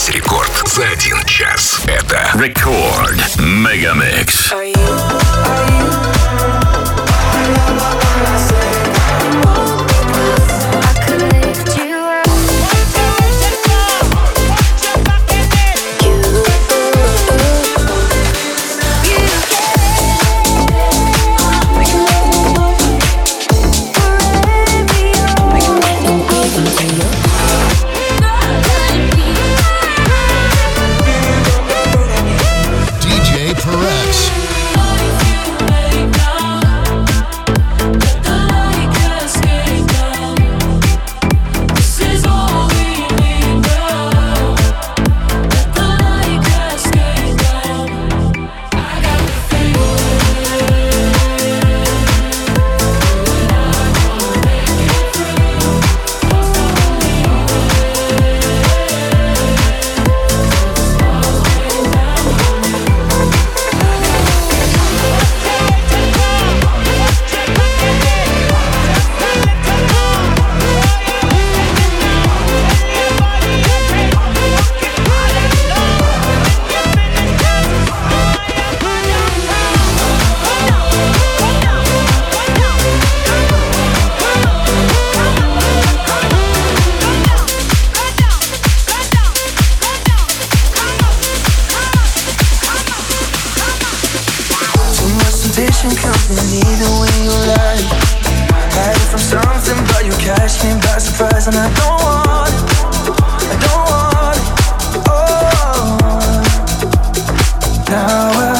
Здесь рекорд за один час. Это рекорд Мегамикс. Are you, are you? Fashion company, the way you lie. Hiding from something, but you catch me by surprise And I don't want it, I don't want it, oh. Now I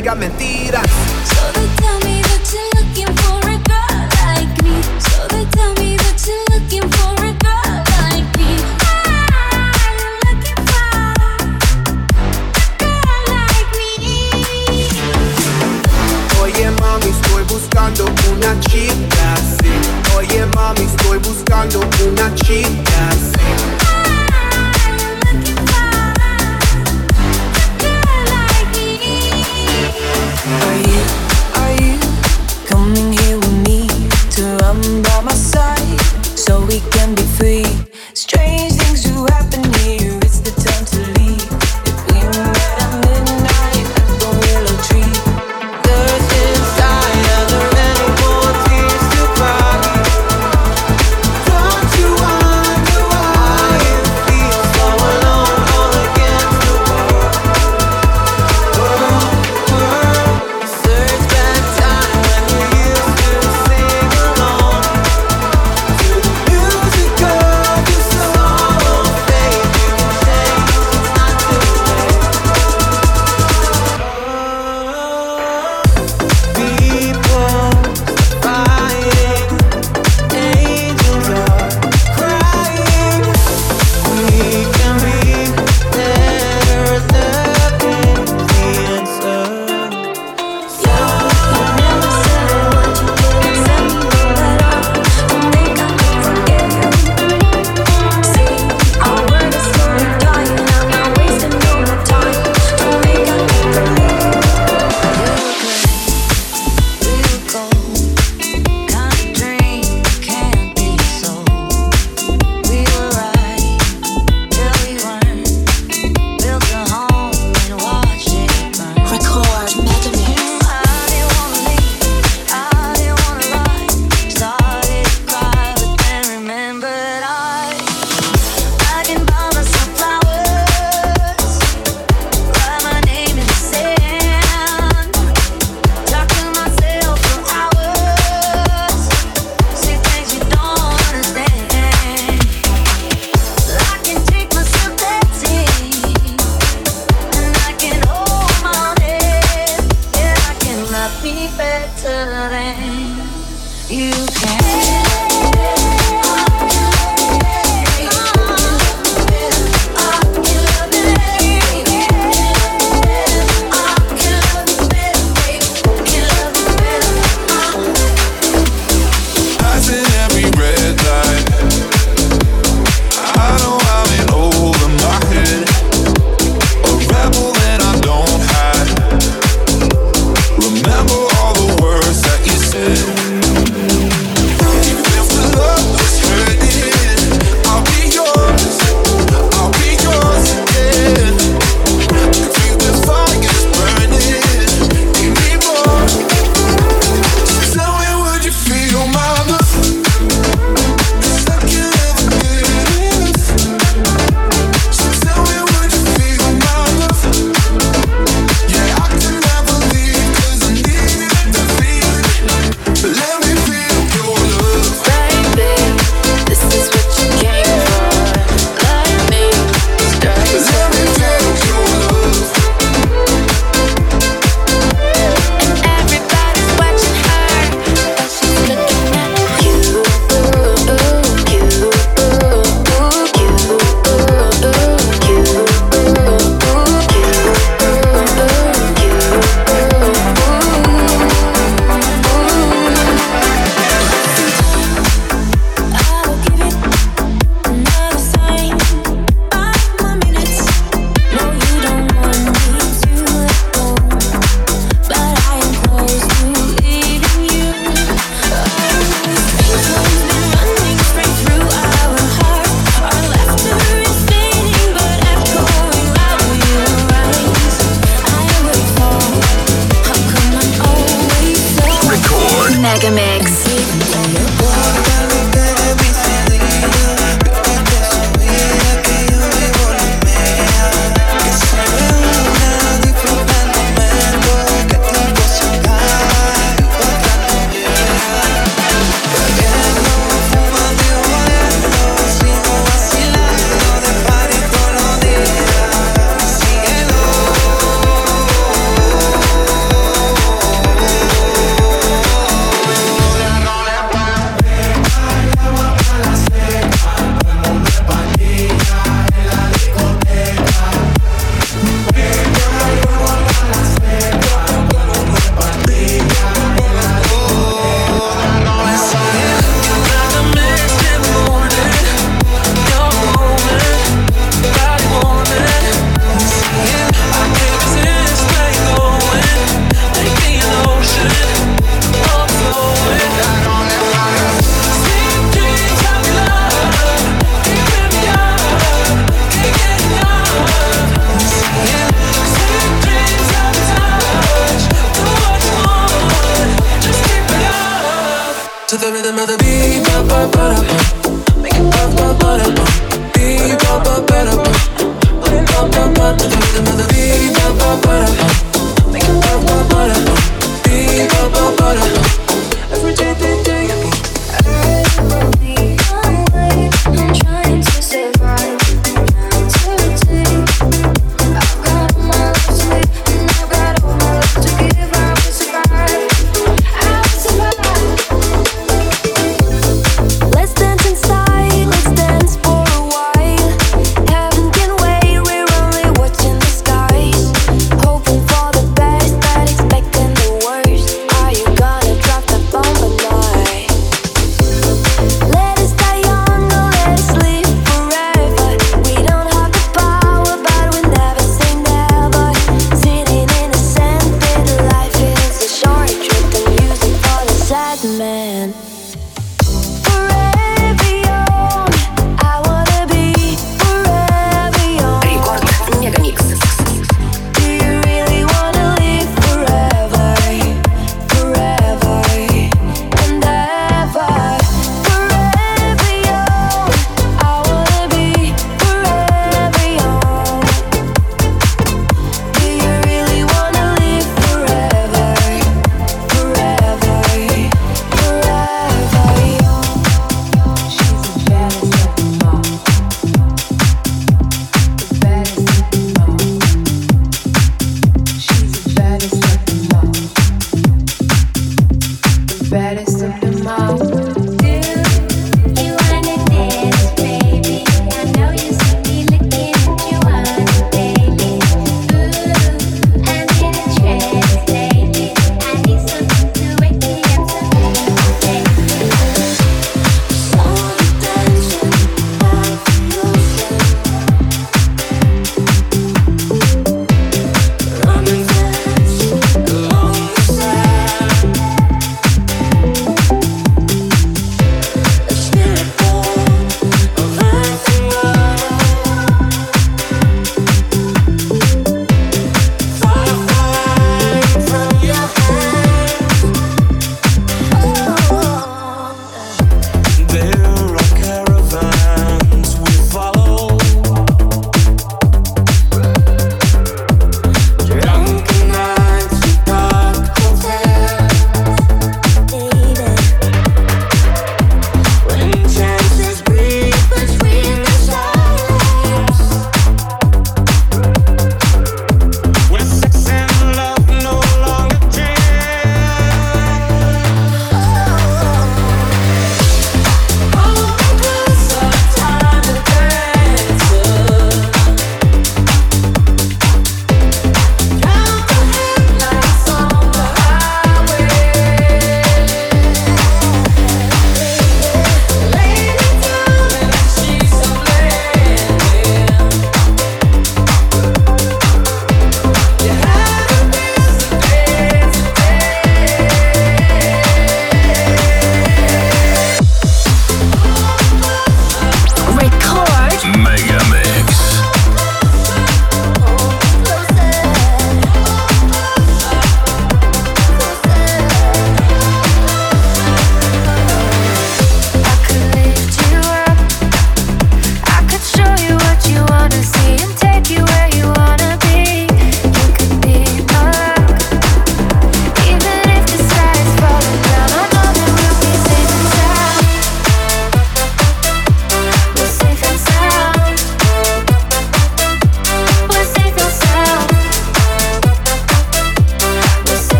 digas mentiras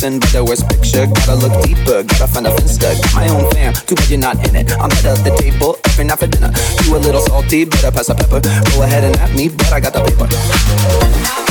Person by worst picture. Gotta look deeper, gotta find a finsta. Got my own fam, too bad you're not in it. I'm head of the table every night for dinner. You a little salty, better pass the pepper. Go ahead and at me, but I got the paper.